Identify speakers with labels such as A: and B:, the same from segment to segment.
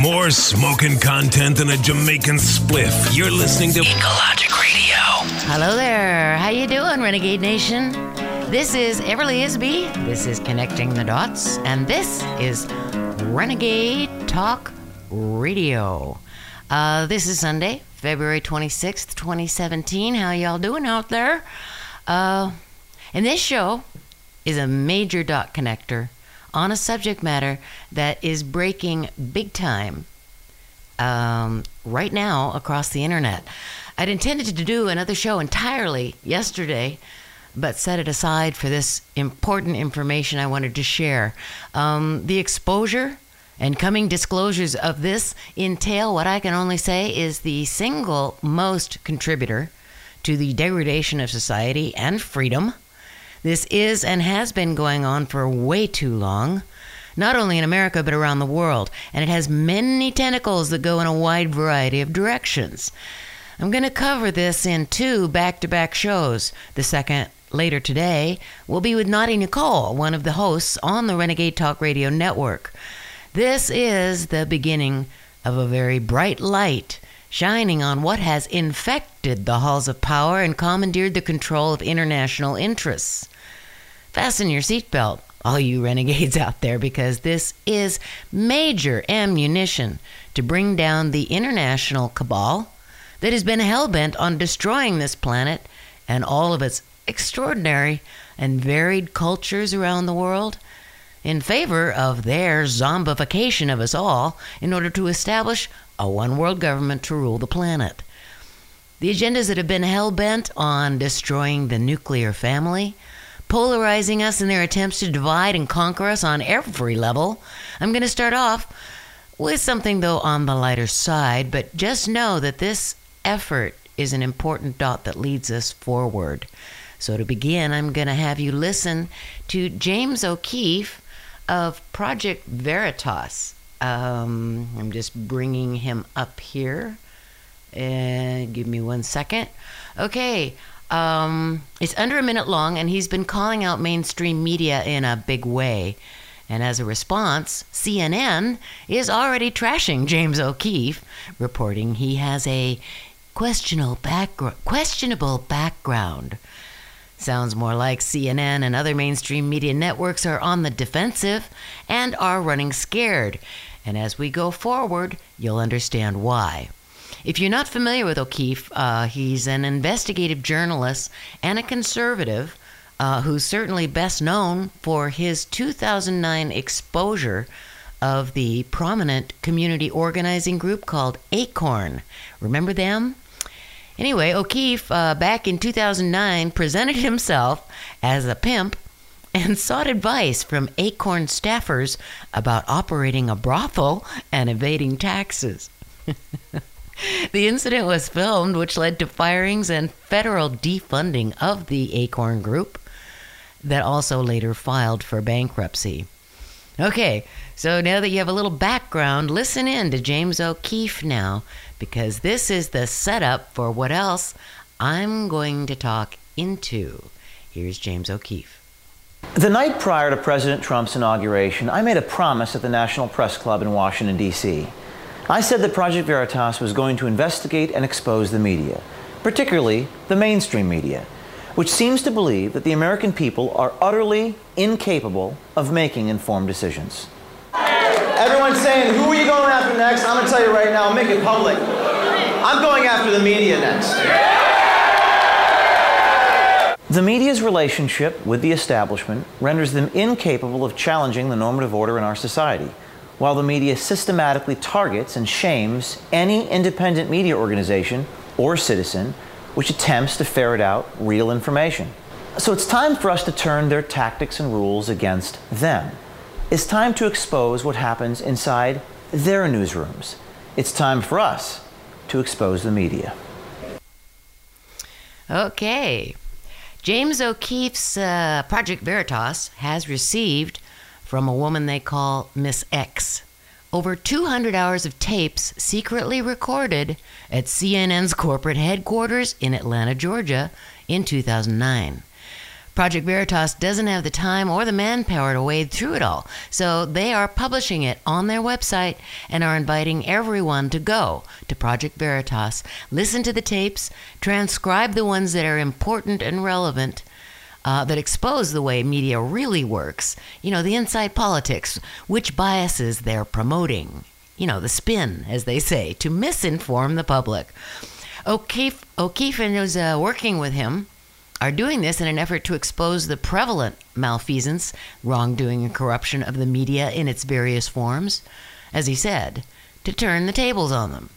A: More smoking content than a Jamaican spliff. You're listening to Ecologic Radio.
B: Hello there. How you doing, Renegade Nation? This is Everly Isby. This is Connecting the Dots, and this is Renegade Talk Radio. Uh, this is Sunday, February 26th, 2017. How y'all doing out there? Uh, and this show is a major dot connector on a subject matter that is breaking big time um, right now across the internet. I'd intended to do another show entirely yesterday, but set it aside for this important information I wanted to share. Um, the exposure and coming disclosures of this entail what I can only say is the single most contributor to the degradation of society and freedom this is and has been going on for way too long, not only in America but around the world, and it has many tentacles that go in a wide variety of directions. I'm going to cover this in two back to back shows. The second, later today, will be with Naughty Nicole, one of the hosts on the Renegade Talk Radio Network. This is the beginning of a very bright light shining on what has infected the halls of power and commandeered the control of international interests. Fasten your seatbelt, all you renegades out there, because this is major ammunition to bring down the international cabal that has been hell bent on destroying this planet and all of its extraordinary and varied cultures around the world in favor of their zombification of us all in order to establish a one world government to rule the planet. The agendas that have been hell bent on destroying the nuclear family, polarizing us in their attempts to divide and conquer us on every level. I'm going to start off with something, though, on the lighter side, but just know that this effort is an important dot that leads us forward. So, to begin, I'm going to have you listen to James O'Keefe of Project Veritas. Um, I'm just bringing him up here. And give me one second. Okay. Um, it's under a minute long, and he's been calling out mainstream media in a big way. And as a response, CNN is already trashing James O'Keefe, reporting he has a questionable, backgr- questionable background. Sounds more like CNN and other mainstream media networks are on the defensive and are running scared. And as we go forward, you'll understand why. If you're not familiar with O'Keefe, uh, he's an investigative journalist and a conservative uh, who's certainly best known for his 2009 exposure of the prominent community organizing group called Acorn. Remember them? Anyway, O'Keefe, uh, back in 2009, presented himself as a pimp and sought advice from Acorn staffers about operating a brothel and evading taxes. the incident was filmed, which led to firings and federal defunding of the Acorn Group, that also later filed for bankruptcy. Okay, so now that you have a little background, listen in to James O'Keefe now, because this is the setup for what else I'm going to talk into. Here's James O'Keefe.
C: The night prior to President Trump's inauguration, I made a promise at the National Press Club in Washington, D.C. I said that Project Veritas was going to investigate and expose the media, particularly the mainstream media, which seems to believe that the American people are utterly incapable of making informed decisions. Everyone's saying, who are you going after next? I'm going to tell you right now, make it public. I'm going after the media next. The media's relationship with the establishment renders them incapable of challenging the normative order in our society while the media systematically targets and shames any independent media organization or citizen which attempts to ferret out real information. So it's time for us to turn their tactics and rules against them. It's time to expose what happens inside their newsrooms. It's time for us to expose the media.
B: Okay. James O'Keefe's uh, Project Veritas has received from a woman they call Miss X. Over 200 hours of tapes secretly recorded at CNN's corporate headquarters in Atlanta, Georgia in 2009. Project Veritas doesn't have the time or the manpower to wade through it all, so they are publishing it on their website and are inviting everyone to go to Project Veritas, listen to the tapes, transcribe the ones that are important and relevant, uh, that expose the way media really works. You know, the inside politics, which biases they're promoting. You know, the spin, as they say, to misinform the public. O'Keefe, O'Keefe and those uh, working with him are doing this in an effort to expose the prevalent malfeasance, wrongdoing, and corruption of the media in its various forms, as he said, to turn the tables on them.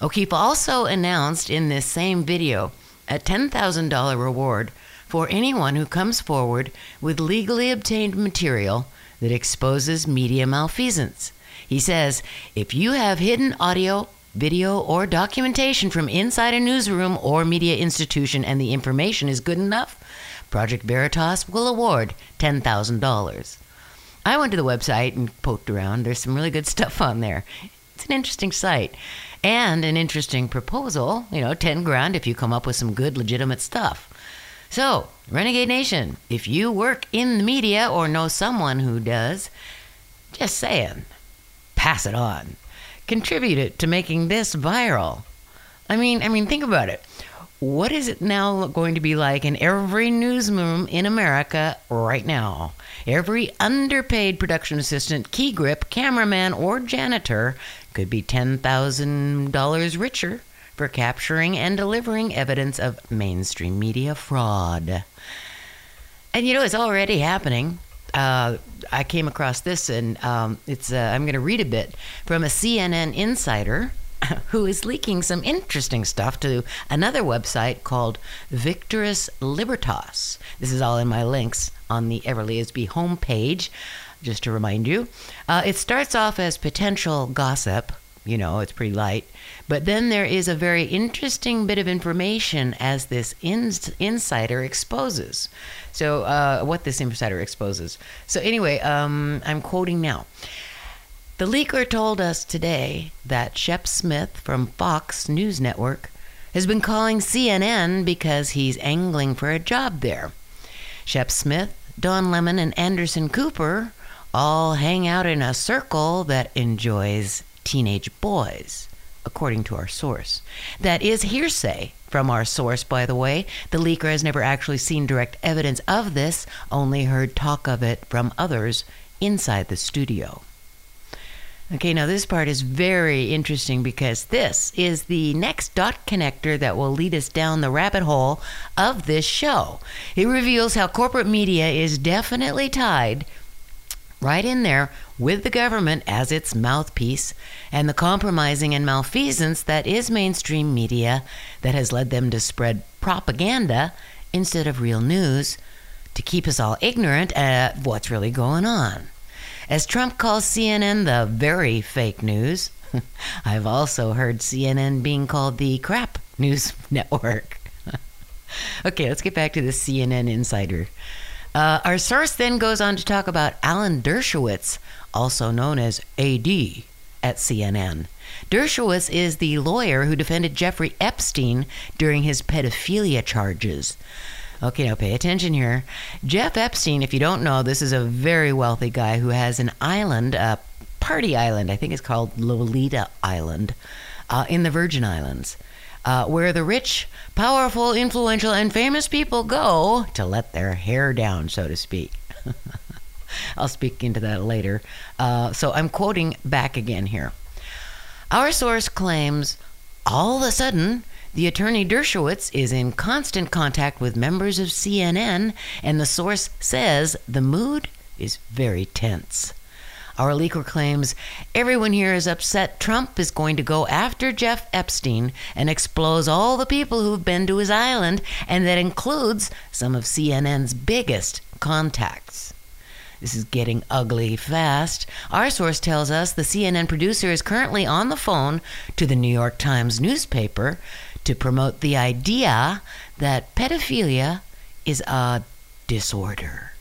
B: O'Keefe also announced in this same video a $10,000 reward for anyone who comes forward with legally obtained material that exposes media malfeasance. He says if you have hidden audio, video, or documentation from inside a newsroom or media institution and the information is good enough, Project Veritas will award $10,000. I went to the website and poked around. There's some really good stuff on there. It's an interesting site and an interesting proposal. You know, 10 grand if you come up with some good, legitimate stuff. So, Renegade Nation, if you work in the media or know someone who does, just saying, pass it on Contribute it to making this viral. I mean, I mean, think about it. What is it now going to be like in every newsroom in America right now? Every underpaid production assistant, key grip, cameraman, or janitor could be $10,000 richer for capturing and delivering evidence of mainstream media fraud. And you know, it's already happening uh, I came across this, and um, it's uh, I'm going to read a bit from a CNN insider who is leaking some interesting stuff to another website called Victurus Libertas. This is all in my links on the Everly Isby homepage, just to remind you. Uh, it starts off as potential gossip. You know, it's pretty light. But then there is a very interesting bit of information as this ins- insider exposes. So, uh, what this insider exposes. So, anyway, um, I'm quoting now. The leaker told us today that Shep Smith from Fox News Network has been calling CNN because he's angling for a job there. Shep Smith, Don Lemon, and Anderson Cooper all hang out in a circle that enjoys teenage boys according to our source. That is hearsay from our source, by the way. The leaker has never actually seen direct evidence of this, only heard talk of it from others inside the studio. Okay, now this part is very interesting because this is the next dot connector that will lead us down the rabbit hole of this show. It reveals how corporate media is definitely tied right in there with the government as its mouthpiece and the compromising and malfeasance that is mainstream media that has led them to spread propaganda instead of real news to keep us all ignorant at what's really going on. As Trump calls CNN the very fake news, I've also heard CNN being called the crap news network. okay, let's get back to the CNN insider. Uh, our source then goes on to talk about Alan Dershowitz, also known as AD at CNN. Dershowitz is the lawyer who defended Jeffrey Epstein during his pedophilia charges. Okay, now pay attention here. Jeff Epstein, if you don't know, this is a very wealthy guy who has an island, a party island, I think it's called Lolita Island, uh, in the Virgin Islands uh, where the rich, powerful, influential, and famous people go to let their hair down, so to speak. I'll speak into that later. Uh, so I'm quoting back again here. Our source claims all of a sudden, the attorney Dershowitz is in constant contact with members of CNN, and the source says the mood is very tense. Our leaker claims everyone here is upset Trump is going to go after Jeff Epstein and expose all the people who've been to his island, and that includes some of CNN's biggest contacts. This is getting ugly fast. Our source tells us the CNN producer is currently on the phone to the New York Times newspaper to promote the idea that pedophilia is a disorder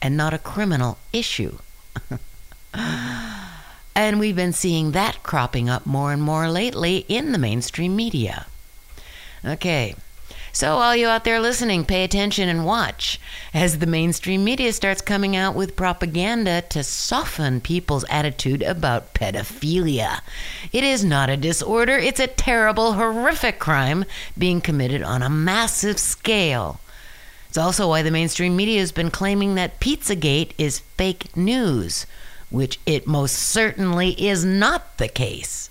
B: and not a criminal issue. And we've been seeing that cropping up more and more lately in the mainstream media. Okay, So, all you out there listening, pay attention and watch as the mainstream media starts coming out with propaganda to soften people's attitude about pedophilia. It is not a disorder, it's a terrible, horrific crime being committed on a massive scale. It's also why the mainstream media has been claiming that Pizzagate is fake news, which it most certainly is not the case.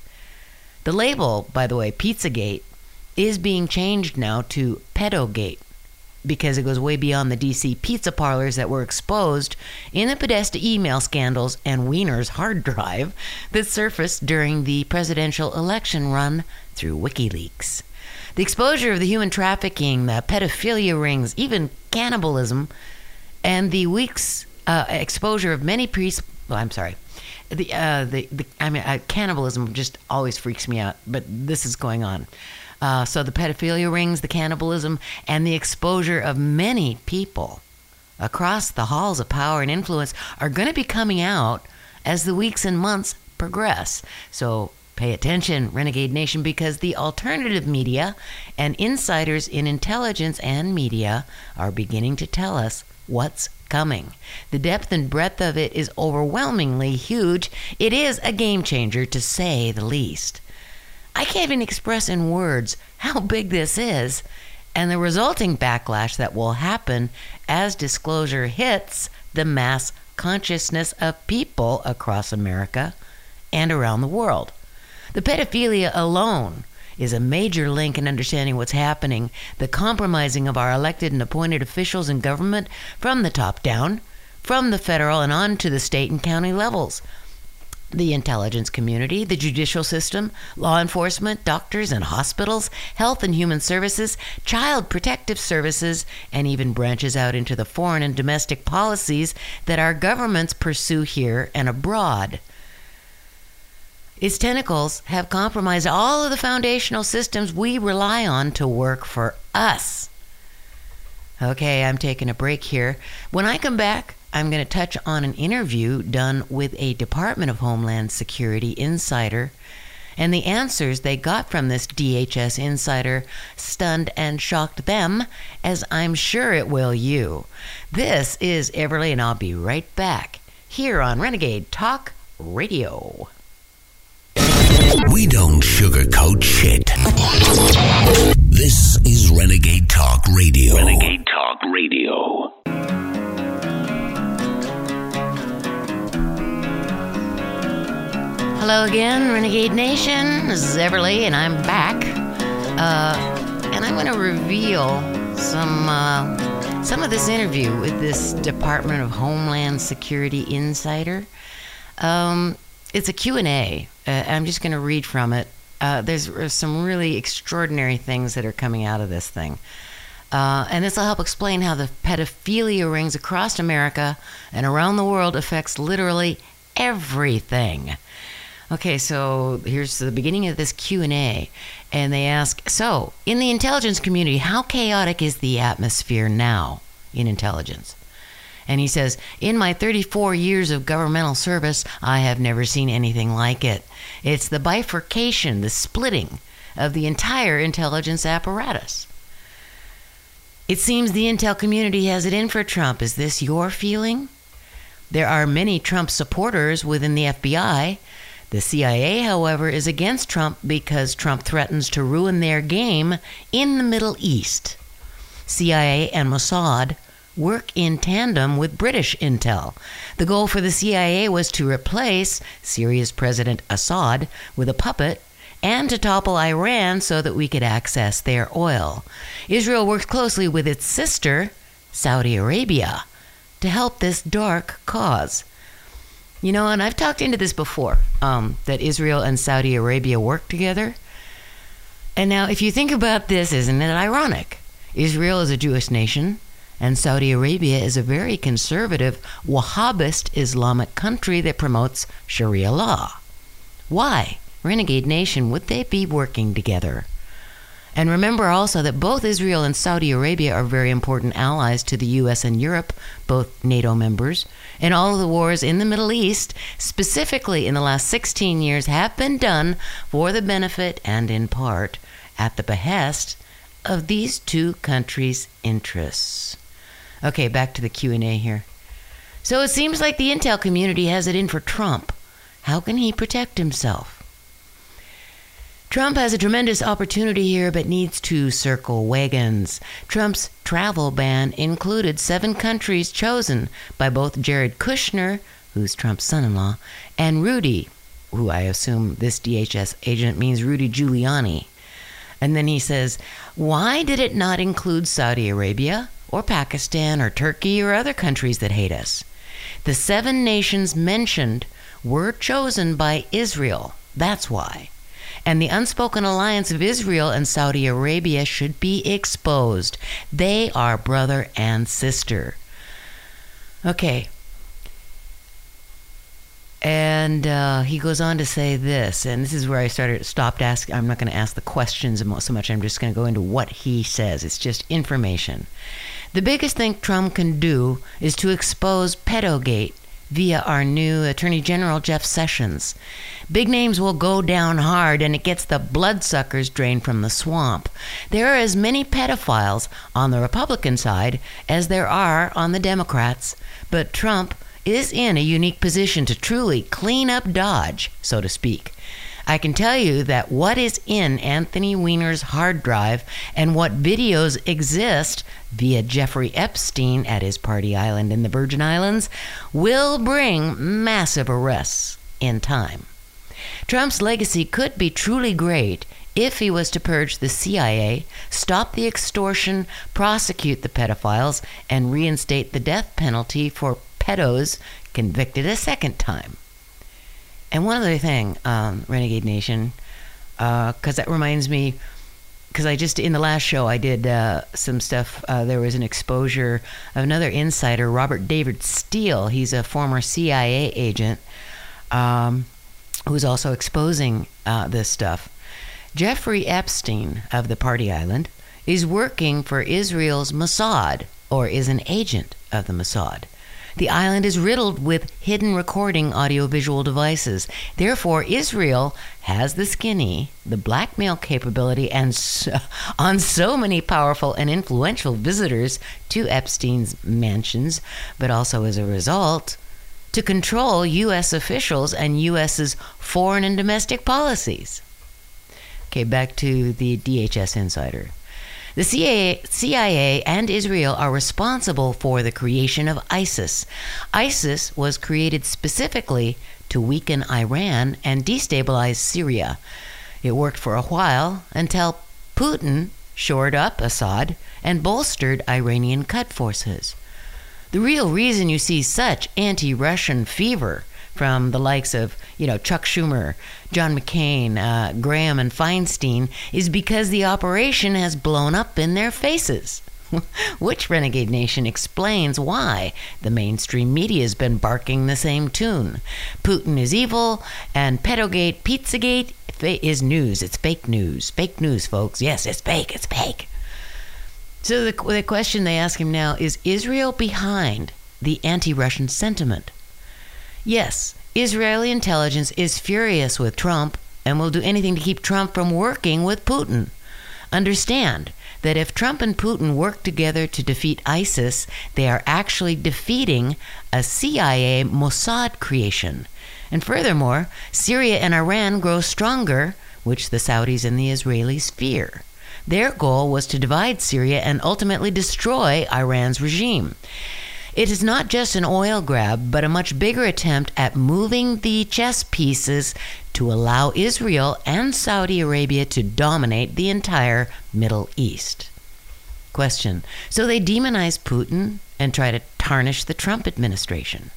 B: The label, by the way, Pizzagate, is being changed now to Pedogate because it goes way beyond the DC pizza parlors that were exposed in the Podesta email scandals and Weiner's hard drive that surfaced during the presidential election run through WikiLeaks. The exposure of the human trafficking, the pedophilia rings, even cannibalism, and the week's uh, exposure of many priests. Well, I'm sorry. The, uh, the, the I mean, uh, cannibalism just always freaks me out, but this is going on. Uh, so the pedophilia rings, the cannibalism, and the exposure of many people across the halls of power and influence are going to be coming out as the weeks and months progress. So pay attention, Renegade Nation, because the alternative media and insiders in intelligence and media are beginning to tell us what's coming. The depth and breadth of it is overwhelmingly huge. It is a game changer, to say the least. I can't even express in words how big this is and the resulting backlash that will happen as disclosure hits the mass consciousness of people across America and around the world. The pedophilia alone is a major link in understanding what's happening, the compromising of our elected and appointed officials in government from the top down, from the federal and on to the state and county levels the intelligence community, the judicial system, law enforcement, doctors and hospitals, health and human services, child protective services, and even branches out into the foreign and domestic policies that our governments pursue here and abroad. Its tentacles have compromised all of the foundational systems we rely on to work for us. Okay, I'm taking a break here. When I come back, I'm going to touch on an interview done with a Department of Homeland Security insider. And the answers they got from this DHS insider stunned and shocked them, as I'm sure it will you. This is Everly, and I'll be right back here on Renegade Talk Radio.
A: We don't sugarcoat shit. This is Renegade Talk Radio. Renegade Talk Radio.
B: Hello again, Renegade Nation. This is Everly, and I'm back. Uh, and I'm going to reveal some uh, some of this interview with this Department of Homeland Security insider. Um, it's a Q&A. Uh, I'm just going to read from it. Uh, there's some really extraordinary things that are coming out of this thing. Uh, and this will help explain how the pedophilia rings across America and around the world affects literally everything. Okay, so here's the beginning of this Q&A and they ask, "So, in the intelligence community, how chaotic is the atmosphere now in intelligence?" And he says, In my 34 years of governmental service, I have never seen anything like it. It's the bifurcation, the splitting of the entire intelligence apparatus. It seems the intel community has it in for Trump. Is this your feeling? There are many Trump supporters within the FBI the CIA, however, is against Trump because Trump threatens to ruin their game in the Middle East. CIA and Mossad work in tandem with British intel. The goal for the CIA was to replace Syria's President Assad with a puppet and to topple Iran so that we could access their oil. Israel works closely with its sister, Saudi Arabia, to help this dark cause. You know, and I've talked into this before um, that Israel and Saudi Arabia work together. And now, if you think about this, isn't it ironic? Israel is a Jewish nation, and Saudi Arabia is a very conservative Wahhabist Islamic country that promotes Sharia law. Why, renegade nation, would they be working together? And remember also that both Israel and Saudi Arabia are very important allies to the US and Europe, both NATO members. And all of the wars in the Middle East, specifically in the last 16 years, have been done for the benefit and in part at the behest of these two countries' interests. Okay, back to the Q&A here. So it seems like the intel community has it in for Trump. How can he protect himself? Trump has a tremendous opportunity here, but needs to circle wagons. Trump's travel ban included seven countries chosen by both Jared Kushner, who's Trump's son in law, and Rudy, who I assume this DHS agent means Rudy Giuliani. And then he says, Why did it not include Saudi Arabia, or Pakistan, or Turkey, or other countries that hate us? The seven nations mentioned were chosen by Israel. That's why and the unspoken alliance of Israel and Saudi Arabia should be exposed. They are brother and sister. Okay. And uh, he goes on to say this, and this is where I started stopped asking. I'm not going to ask the questions so much. I'm just going to go into what he says. It's just information. The biggest thing Trump can do is to expose pedogate via our new Attorney General, Jeff Sessions. Big names will go down hard, and it gets the bloodsuckers drained from the swamp. There are as many pedophiles on the Republican side as there are on the Democrats, but Trump is in a unique position to truly clean up Dodge, so to speak. I can tell you that what is in Anthony Weiner's hard drive and what videos exist via Jeffrey Epstein at his party island in the Virgin Islands will bring massive arrests in time. Trump's legacy could be truly great if he was to purge the CIA, stop the extortion, prosecute the pedophiles, and reinstate the death penalty for pedos convicted a second time. And one other thing, um, Renegade Nation, because uh, that reminds me, because I just in the last show I did uh, some stuff. Uh, there was an exposure of another insider, Robert David Steele. He's a former CIA agent um, who's also exposing uh, this stuff. Jeffrey Epstein of the Party Island is working for Israel's Mossad, or is an agent of the Mossad. The island is riddled with hidden recording audiovisual devices. Therefore, Israel has the skinny, the blackmail capability, and so, on so many powerful and influential visitors to Epstein's mansions, but also as a result, to control U.S. officials and U.S.'s foreign and domestic policies. Okay, back to the DHS insider. The CIA, CIA, and Israel are responsible for the creation of ISIS. ISIS was created specifically to weaken Iran and destabilize Syria. It worked for a while until Putin shored up Assad and bolstered Iranian Quds forces. The real reason you see such anti Russian fever from the likes of, you know, Chuck Schumer, John McCain, uh, Graham, and Feinstein is because the operation has blown up in their faces. Which Renegade Nation explains why the mainstream media has been barking the same tune. Putin is evil, and Pedogate, Pizzagate is news. It's fake news. Fake news, folks. Yes, it's fake. It's fake. So the, the question they ask him now is Israel behind the anti Russian sentiment? Yes, Israeli intelligence is furious with Trump and will do anything to keep Trump from working with Putin. Understand that if Trump and Putin work together to defeat ISIS, they are actually defeating a CIA Mossad creation. And furthermore, Syria and Iran grow stronger, which the Saudis and the Israelis fear. Their goal was to divide Syria and ultimately destroy Iran's regime. It is not just an oil grab, but a much bigger attempt at moving the chess pieces to allow Israel and Saudi Arabia to dominate the entire Middle East. Question So they demonize Putin and try to tarnish the Trump administration.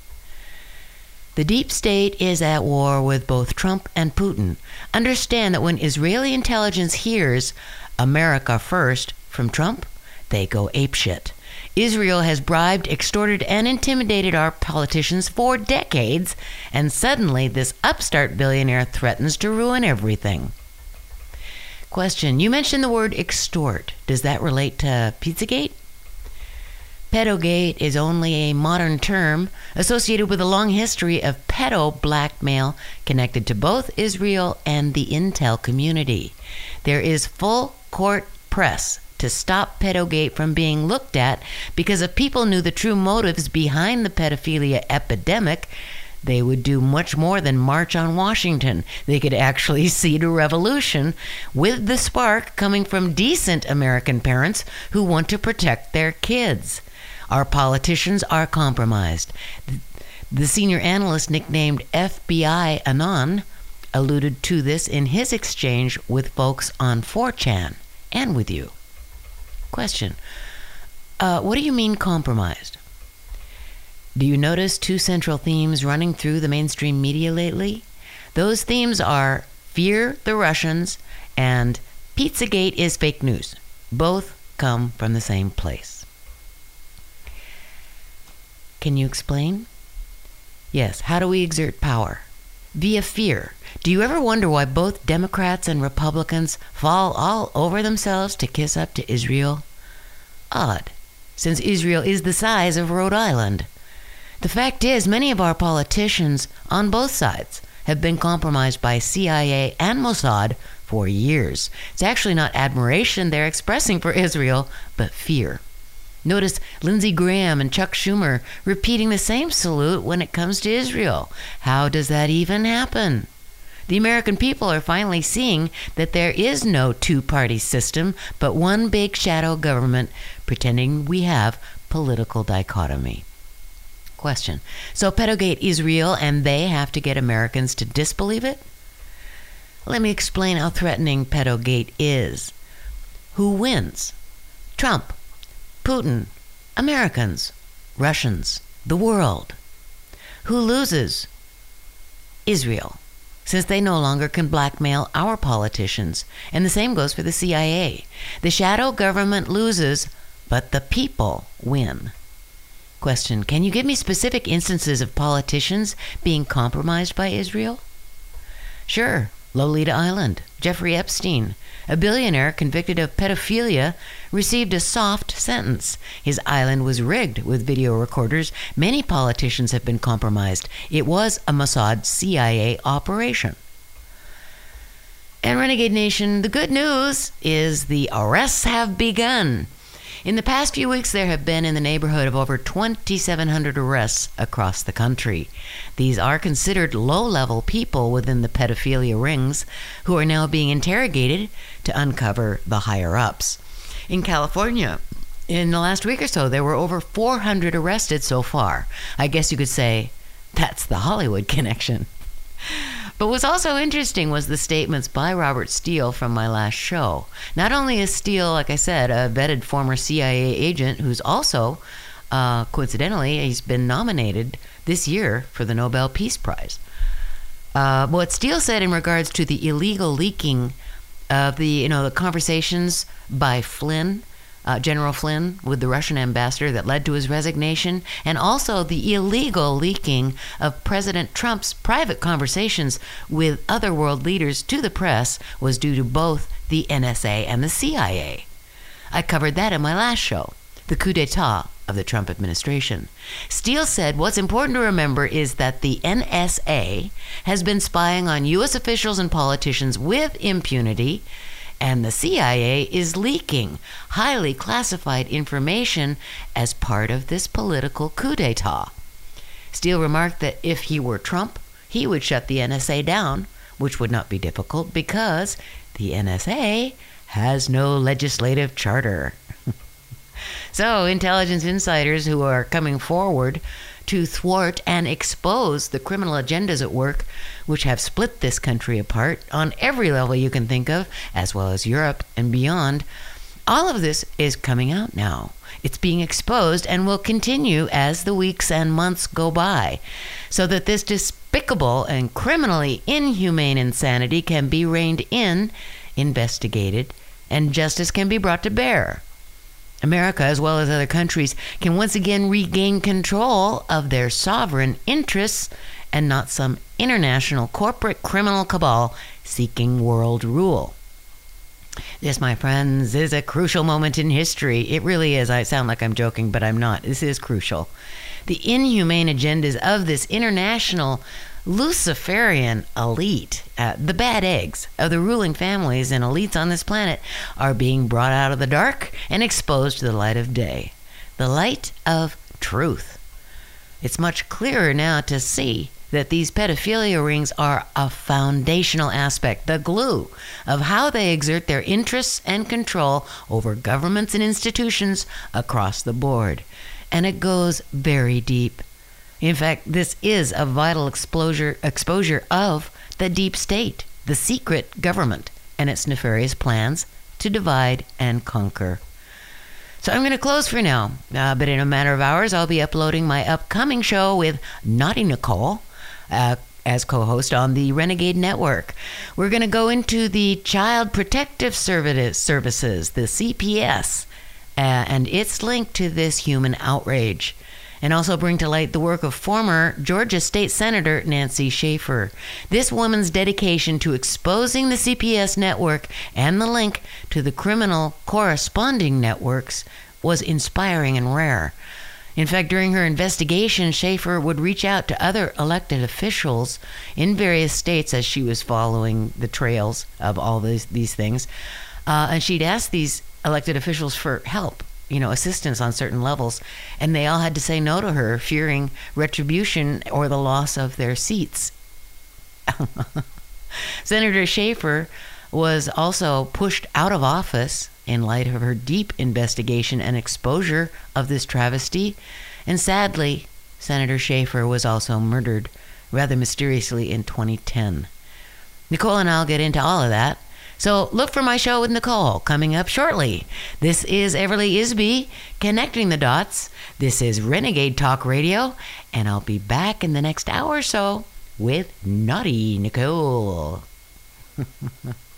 B: The deep state is at war with both Trump and Putin. Understand that when Israeli intelligence hears America first from Trump, they go apeshit. Israel has bribed, extorted, and intimidated our politicians for decades, and suddenly this upstart billionaire threatens to ruin everything. Question You mentioned the word extort. Does that relate to Pizzagate? Pedogate is only a modern term associated with a long history of pedo blackmail connected to both Israel and the intel community. There is full court press to stop pedogate from being looked at because if people knew the true motives behind the pedophilia epidemic, they would do much more than march on Washington. They could actually seed a revolution with the spark coming from decent American parents who want to protect their kids. Our politicians are compromised. The senior analyst, nicknamed FBI Anon, alluded to this in his exchange with folks on 4chan and with you. Question uh, What do you mean compromised? Do you notice two central themes running through the mainstream media lately? Those themes are fear the Russians and Pizzagate is fake news. Both come from the same place. Can you explain? Yes, how do we exert power? Via fear. Do you ever wonder why both Democrats and Republicans fall all over themselves to kiss up to Israel? Odd, since Israel is the size of Rhode Island. The fact is, many of our politicians on both sides have been compromised by CIA and Mossad for years. It's actually not admiration they're expressing for Israel, but fear. Notice Lindsey Graham and Chuck Schumer repeating the same salute when it comes to Israel. How does that even happen? The American people are finally seeing that there is no two party system, but one big shadow government pretending we have political dichotomy. Question So Pedogate is real and they have to get Americans to disbelieve it? Let me explain how threatening Pedogate is. Who wins? Trump Putin, Americans, Russians, the world. Who loses? Israel, since they no longer can blackmail our politicians. And the same goes for the CIA. The shadow government loses, but the people win. Question Can you give me specific instances of politicians being compromised by Israel? Sure. Lolita Island, Jeffrey Epstein, a billionaire convicted of pedophilia, received a soft sentence. His island was rigged with video recorders. Many politicians have been compromised. It was a Mossad CIA operation. And Renegade Nation, the good news is the arrests have begun. In the past few weeks, there have been in the neighborhood of over 2,700 arrests across the country. These are considered low level people within the pedophilia rings who are now being interrogated to uncover the higher ups. In California, in the last week or so, there were over 400 arrested so far. I guess you could say that's the Hollywood connection. But what's also interesting was the statements by Robert Steele from my last show. Not only is Steele, like I said, a vetted former CIA agent who's also, uh, coincidentally, he's been nominated this year for the Nobel Peace Prize. Uh, what Steele said in regards to the illegal leaking of the, you know, the conversations by Flynn uh, General Flynn with the Russian ambassador that led to his resignation, and also the illegal leaking of President Trump's private conversations with other world leaders to the press was due to both the NSA and the CIA. I covered that in my last show, the coup d'etat of the Trump administration. Steele said what's important to remember is that the NSA has been spying on U.S. officials and politicians with impunity and the CIA is leaking highly classified information as part of this political coup d'etat. Steele remarked that if he were Trump, he would shut the NSA down, which would not be difficult because the NSA has no legislative charter. so, intelligence insiders who are coming forward to thwart and expose the criminal agendas at work, which have split this country apart on every level you can think of, as well as Europe and beyond. All of this is coming out now. It's being exposed and will continue as the weeks and months go by, so that this despicable and criminally inhumane insanity can be reined in, investigated, and justice can be brought to bear. America, as well as other countries, can once again regain control of their sovereign interests and not some international corporate criminal cabal seeking world rule. This, my friends, is a crucial moment in history. It really is. I sound like I'm joking, but I'm not. This is crucial. The inhumane agendas of this international Luciferian elite, uh, the bad eggs of the ruling families and elites on this planet, are being brought out of the dark and exposed to the light of day, the light of truth. It's much clearer now to see that these pedophilia rings are a foundational aspect, the glue of how they exert their interests and control over governments and institutions across the board. And it goes very deep. In fact, this is a vital exposure, exposure of the deep state, the secret government, and its nefarious plans to divide and conquer. So I'm going to close for now, uh, but in a matter of hours, I'll be uploading my upcoming show with Naughty Nicole uh, as co host on the Renegade Network. We're going to go into the Child Protective Services, the CPS, uh, and its link to this human outrage. And also bring to light the work of former Georgia State Senator Nancy Schaefer. This woman's dedication to exposing the CPS network and the link to the criminal corresponding networks was inspiring and rare. In fact, during her investigation, Schaefer would reach out to other elected officials in various states as she was following the trails of all these, these things. Uh, and she'd ask these elected officials for help, you know, assistance on certain levels. And they all had to say no to her, fearing retribution or the loss of their seats. Senator Schaefer was also pushed out of office in light of her deep investigation and exposure of this travesty. And sadly, Senator Schaefer was also murdered rather mysteriously in 2010. Nicole and I'll get into all of that. So look for my show with Nicole coming up shortly. This is Everly Isby connecting the dots. This is Renegade Talk Radio, and I'll be back in the next hour or so with Naughty Nicole.